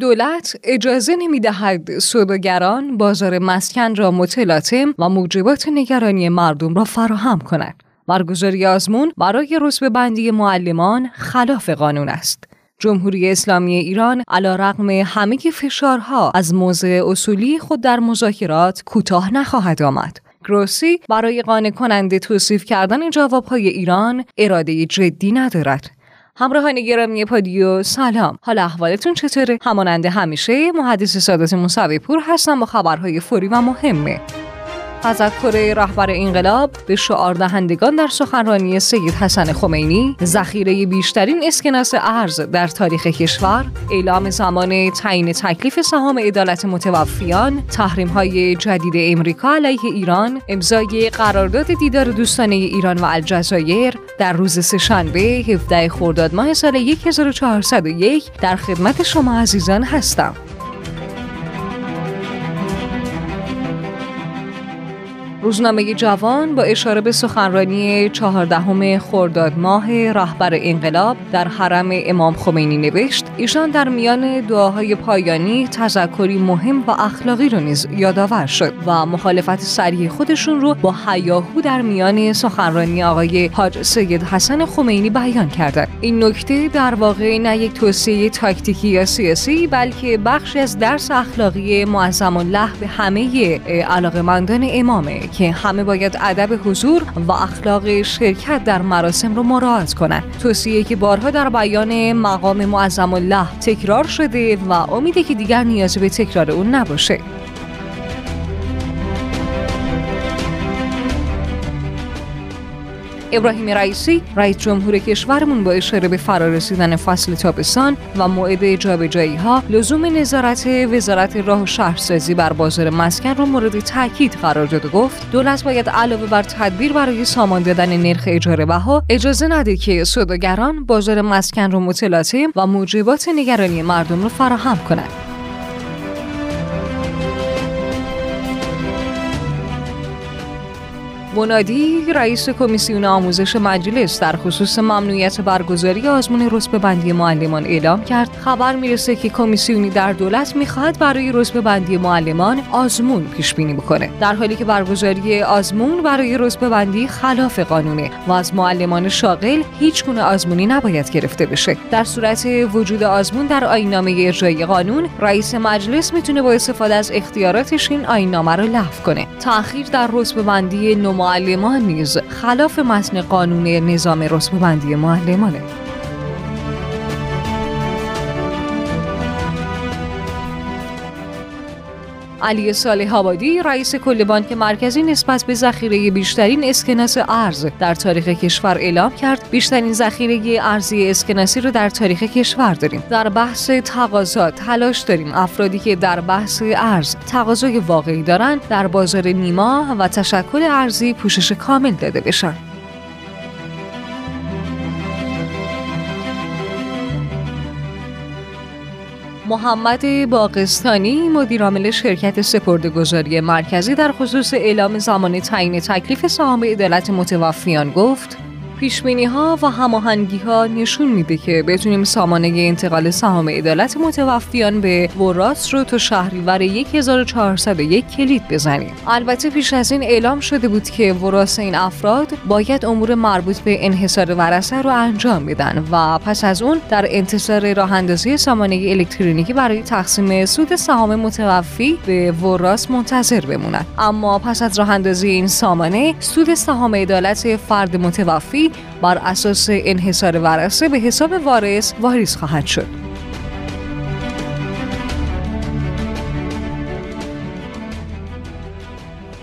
دولت اجازه نمی دهد سوداگران بازار مسکن را متلاطم و موجبات نگرانی مردم را فراهم کنند. برگزاری آزمون برای رتبه بندی معلمان خلاف قانون است. جمهوری اسلامی ایران علا رقم همه فشارها از موضع اصولی خود در مذاکرات کوتاه نخواهد آمد. گروسی برای قانع کننده توصیف کردن جوابهای ایران اراده جدی ندارد. همراهان گرامی پادیو. سلام. حال احوالتون چطوره؟ همانند همیشه محدث سادات موسوی پور هستم با خبرهای فوری و مهمه. تذکر رهبر انقلاب به شعار دهندگان در سخنرانی سید حسن خمینی ذخیره بیشترین اسکناس ارز در تاریخ کشور اعلام زمان تعیین تکلیف سهام عدالت متوفیان تحریم های جدید امریکا علیه ایران امضای قرارداد دیدار دوستانه ایران و الجزایر در روز سهشنبه 17 خرداد ماه سال 1401 در خدمت شما عزیزان هستم. روزنامه جوان با اشاره به سخنرانی چهاردهم خرداد ماه رهبر انقلاب در حرم امام خمینی نوشت ایشان در میان دعاهای پایانی تذکری مهم و اخلاقی رو نیز یادآور شد و مخالفت سریع خودشون رو با حیاهو در میان سخنرانی آقای حاج سید حسن خمینی بیان کردند این نکته در واقع نه یک توصیه تاکتیکی یا سیاسی بلکه بخشی از درس اخلاقی معظم الله به همه علاقمندان امامه. که همه باید ادب حضور و اخلاق شرکت در مراسم رو مراعات کنند توصیه که بارها در بیان مقام معظم الله تکرار شده و امیده که دیگر نیازی به تکرار اون نباشه. ابراهیم رئیسی رئیس جمهور کشورمون با اشاره به فرارسیدن فصل تابستان و موعد جابجایی ها لزوم نظارت وزارت راه و شهرسازی بر بازار مسکن رو مورد تاکید قرار داد و گفت دولت باید علاوه بر تدبیر برای سامان دادن نرخ اجاره بها اجازه نده که سوداگران بازار مسکن رو متلاطم و موجبات نگرانی مردم رو فراهم کنند منادی رئیس کمیسیون آموزش مجلس در خصوص ممنوعیت برگزاری آزمون رتبه بندی معلمان اعلام کرد. خبر می‌رسه که کمیسیونی در دولت می‌خواهد برای رتبه بندی معلمان آزمون پیش بینی بکنه. در حالی که برگزاری آزمون برای رتبه بندی خلاف قانونه و از معلمان شاغل هیچ گونه آزمونی نباید گرفته بشه. در صورت وجود آزمون در آینامه اجرایی قانون رئیس مجلس می‌تونه با استفاده از اختیاراتش این آینامه رو لغو کنه. تاخیر در رتبه بندی معلمان نیز خلاف متن قانون نظام رتبه بندی معلمانه. علی صالح آبادی رئیس کل بانک مرکزی نسبت به ذخیره بیشترین اسکناس ارز در تاریخ کشور اعلام کرد. بیشترین ذخیره ارزی اسکناسی رو در تاریخ کشور داریم. در بحث تقاضا تلاش داریم. افرادی که در بحث ارز تقاضای واقعی دارند در بازار نیما و تشکل ارزی پوشش کامل داده بشن. محمد باقستانی مدیرعامل شرکت سپردهگذاری مرکزی در خصوص اعلام زمان تعیین تکلیف سهام عدالت متوفیان گفت پیشبینی ها و هماهنگی ها نشون میده که بتونیم سامانه انتقال سهام عدالت متوفیان به وراس رو تا شهریور 1401 کلید بزنیم. البته پیش از این اعلام شده بود که وراس این افراد باید امور مربوط به انحصار ورثه رو انجام بدن و پس از اون در انتظار راه اندازی سامانه الکترونیکی برای تقسیم سود سهام متوفی به وراس منتظر بمونن. اما پس از راه اندازی این سامانه سود سهام عدالت فرد متوفی بر اساس انحصار ورثه به حساب وارث واریز خواهد شد.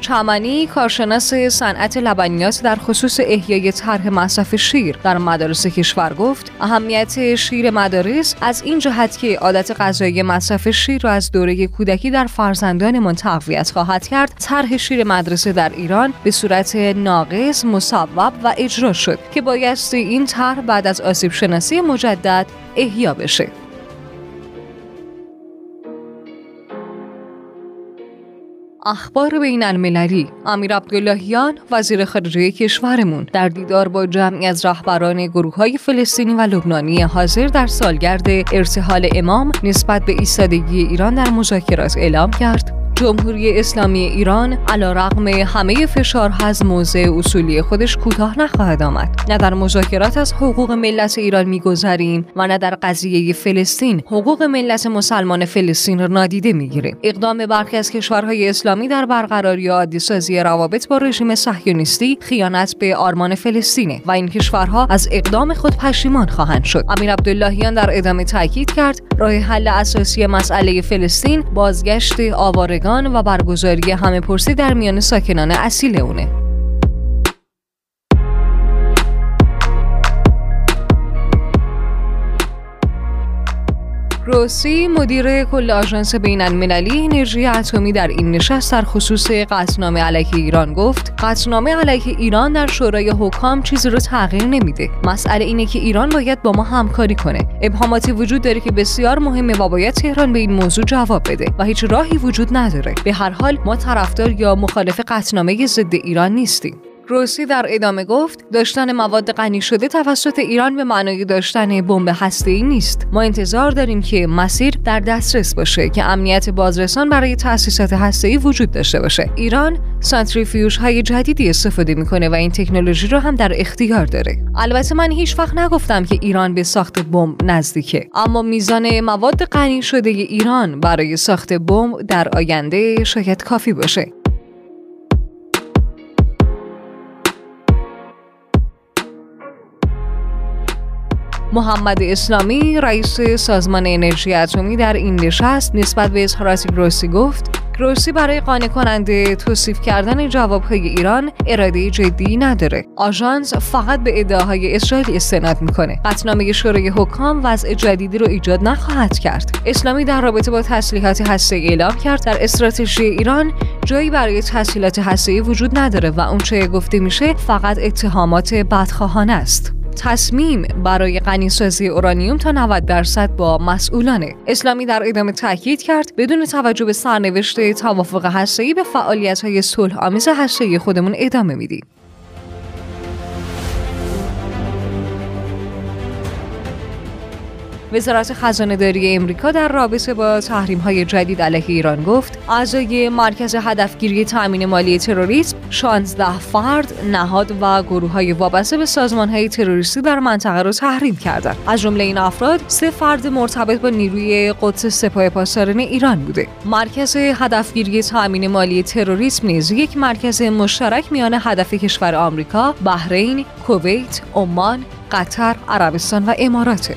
چمنی کارشناس صنعت لبنیات در خصوص احیای طرح مصرف شیر در مدارس کشور گفت اهمیت شیر مدارس از این جهت که عادت غذایی مصرف شیر را از دوره کودکی در فرزندانمان تقویت خواهد کرد طرح شیر مدرسه در ایران به صورت ناقص مصوب و اجرا شد که بایستی این طرح بعد از آسیب شناسی مجدد احیا بشه. اخبار بین المللی امیر عبداللهیان وزیر خارجه کشورمون. در دیدار با جمعی از رهبران گروه های فلسطینی و لبنانی حاضر در سالگرد ارتحال امام نسبت به ایستادگی ایران در مذاکرات اعلام کرد. جمهوری اسلامی ایران علا رقم همه فشار از موضع اصولی خودش کوتاه نخواهد آمد. نه در مذاکرات از حقوق ملت ایران میگذریم و نه در قضیه فلسطین حقوق ملت مسلمان فلسطین را نادیده می‌گیریم. اقدام برخی از کشورهای اسلامی در برقراری عادی سازی روابط با رژیم صهیونیستی خیانت به آرمان فلسطینه و این کشورها از اقدام خود پشیمان خواهند شد. امیر عبداللهیان در ادامه تاکید کرد راه حل اساسی مسئله فلسطین بازگشت آوارگان و برگزاری همه پرسی در میان ساکنان اصیل اونه. روسی مدیر کل آژانس بین المللی انرژی اتمی در این نشست در خصوص قطعنامه علیه ایران گفت قطعنامه علیه ایران در شورای حکام چیزی رو تغییر نمیده. مسئله اینه که ایران باید با ما همکاری کنه. ابهاماتی وجود داره که بسیار مهمه و باید تهران به این موضوع جواب بده و هیچ راهی وجود نداره. به هر حال ما طرفدار یا مخالف قطعنامه ضد ایران نیستیم. روسی در ادامه گفت داشتن مواد غنی شده توسط ایران به معنای داشتن بمب ای نیست. ما انتظار داریم که مسیر در دسترس باشه که امنیت بازرسان برای تأسیسات ای وجود داشته باشه. ایران سانتریفیوژ های جدیدی استفاده می‌کنه و این تکنولوژی رو هم در اختیار داره. البته من هیچ وقت نگفتم که ایران به ساخت بمب نزدیکه. اما میزان مواد غنی شده ایران برای ساخت بمب در آینده شاید کافی باشه. محمد اسلامی رئیس سازمان انرژی اتمی در این نشست نسبت به اظهارات گروسی گفت گروسی برای قانع کننده توصیف کردن جوابهای ایران اراده جدی نداره. آژانس فقط به ادعاهای اسرائیل استناد می‌کنه. قطعنامه شورای حکام وضع جدیدی رو ایجاد نخواهد کرد. اسلامی در رابطه با تسلیحات هسته‌ای اعلام کرد در استراتژی ایران جایی برای تسهیلات هسته‌ای وجود نداره و اونچه گفته میشه فقط اتهامات بدخواهانه است. تصمیم برای غنیسازی اورانیوم تا 90 درصد با مسئولانه. اسلامی در ادامه تاکید کرد بدون توجه به سرنوشت توافق هسته‌ای به فعالیت‌های صلح آمیز هسته‌ای خودمون ادامه میدیم. وزارت خزانه داری امریکا در رابطه با تحریم های جدید علیه ایران گفت اعضای مرکز هدفگیری تامین مالی تروریسم 16 فرد نهاد و گروه های وابسته به سازمان های تروریستی در منطقه را تحریم کردند. از جمله این افراد سه فرد مرتبط با نیروی قدس سپاه پاسداران ایران بوده. مرکز هدفگیری تامین مالی تروریسم نیز یک مرکز مشترک میان هدف کشور آمریکا بحرین کویت عمان قطر عربستان و اماراته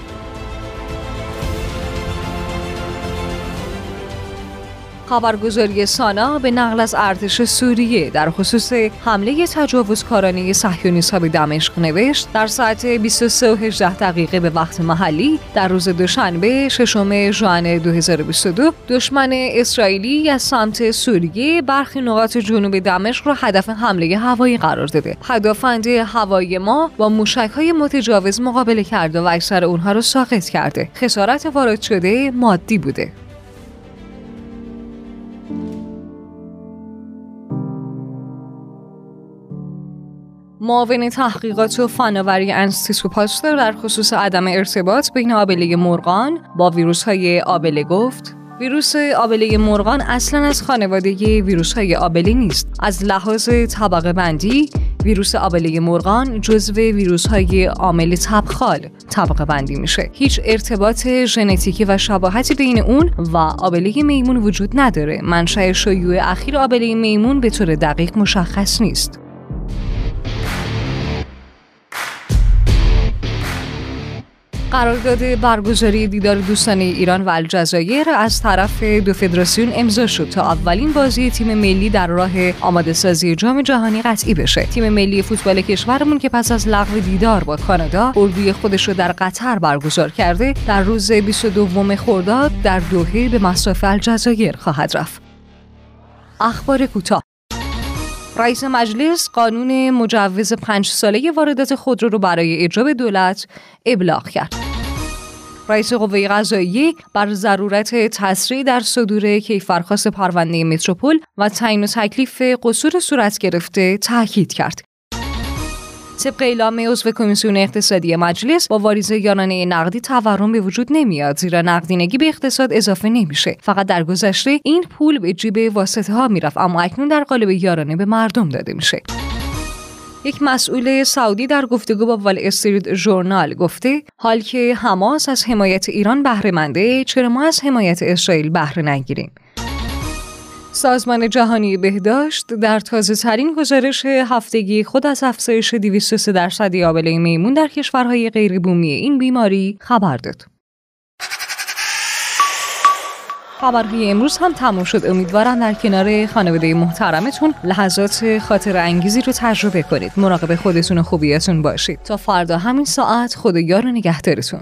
خبرگزاری سانا به نقل از ارتش سوریه در خصوص حمله تجاوزکارانه صهیونیست‌ها به دمشق نوشت در ساعت 23 دقیقه به وقت محلی در روز دوشنبه ششم ژوئن 2022 دشمن اسرائیلی از سمت سوریه برخی نقاط جنوب دمشق را هدف حمله هوایی قرار داده. پدافند هوایی ما با موشک‌های متجاوز مقابله کرده و اکثر اونها را ساقط کرده. خسارت وارد شده مادی بوده. معاون تحقیقات و فناوری انستیتو پاستر در خصوص عدم ارتباط بین آبله مرغان با ویروس های آبله گفت. ویروس آبله مرغان اصلا از خانواده ویروس های آبله نیست. از لحاظ طبقه بندی ویروس آبله مرغان جزو ویروس های عامل تبخال طبقه بندی میشه. هیچ ارتباط ژنتیکی و شباهتی بین اون و آبله میمون وجود نداره. منشأ شیوع اخیر آبله میمون به طور دقیق مشخص نیست. قرارداد برگزاری دیدار دوستانه ایران و الجزایر از طرف دو فدراسیون امضا شد تا اولین بازی تیم ملی در راه آماده سازی جام جهانی قطعی بشه. تیم ملی فوتبال کشورمون که پس از لغو دیدار با کانادا اردوی خودش رو در قطر برگزار کرده در روز 22 خرداد در دوحه به مصاف الجزایر خواهد رفت. اخبار کوتاه. رئیس مجلس قانون مجوز پنج ساله واردات خودرو رو برای اجرا دولت ابلاغ کرد. رئیس قوه قضاییه بر ضرورت تسریع در صدور کیفرخواست پرونده متروپول و تعیین تکلیف قصور صورت گرفته تاکید کرد. طبق اعلام عضو کمیسیون اقتصادی مجلس با واریز یارانه نقدی تورم به وجود نمیاد زیرا نقدینگی به اقتصاد اضافه نمیشه. فقط در گذشته این پول به جیب واسطه ها می‌رفت اما اکنون در قالب یارانه به مردم داده میشه. یک مسئول سعودی در گفتگو با وال استریت ژورنال گفته حال که حماس از حمایت ایران بهره منده چرا ما از حمایت اسرائیل بهره نگیریم سازمان جهانی بهداشت در تازه ترین گزارش هفتگی خود از افزایش 203 درصد آبله میمون در کشورهای غیربومی این بیماری خبر داد. خبرهای امروز هم تموم شد. امیدوارم در کنار خانواده محترمتون لحظات خاطر انگیزی رو تجربه کنید. مراقب خودتون و خوبیتون باشید. تا فردا همین ساعت خدا یار و نگهدارتون.